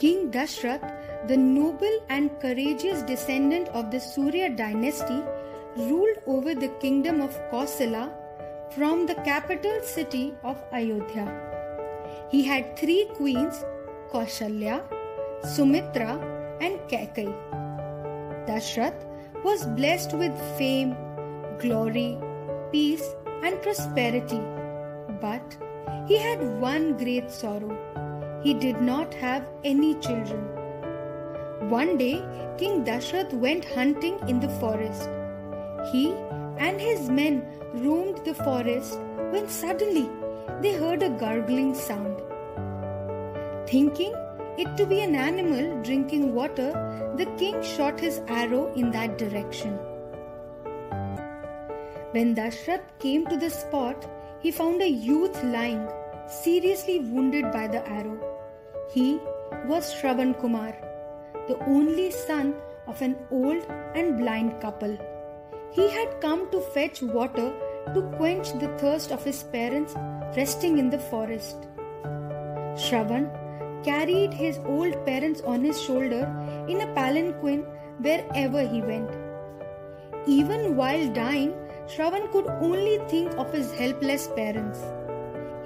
Dashrath, the noble and courageous descendant of the Surya dynasty, ruled over the kingdom of Kosala from the capital city of Ayodhya. He had three queens Kaushalya, Sumitra, and Kaikeyi. Dashrath was blessed with fame, glory, peace, and prosperity. But he had one great sorrow. He did not have any children. One day, King Dashrath went hunting in the forest. He and his men roamed the forest when suddenly they heard a gurgling sound. Thinking it to be an animal drinking water, the king shot his arrow in that direction. When Dashrath came to the spot, he found a youth lying, seriously wounded by the arrow. He was Shravan Kumar, the only son of an old and blind couple. He had come to fetch water to quench the thirst of his parents resting in the forest. Shravan carried his old parents on his shoulder in a palanquin wherever he went. Even while dying, Shravan could only think of his helpless parents.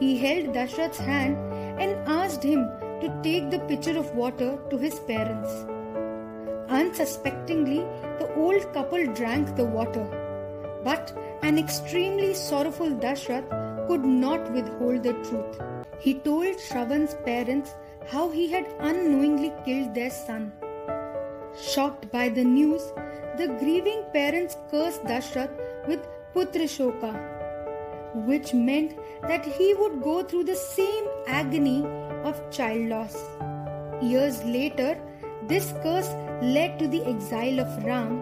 He held Dashrath's hand and asked him to take the pitcher of water to his parents. Unsuspectingly, the old couple drank the water. But an extremely sorrowful Dashrath could not withhold the truth. He told Shravan's parents how he had unknowingly killed their son. Shocked by the news, the grieving parents cursed Dashrath with Putrashoka, which meant that he would go through the same agony of child loss. Years later, this curse led to the exile of Ram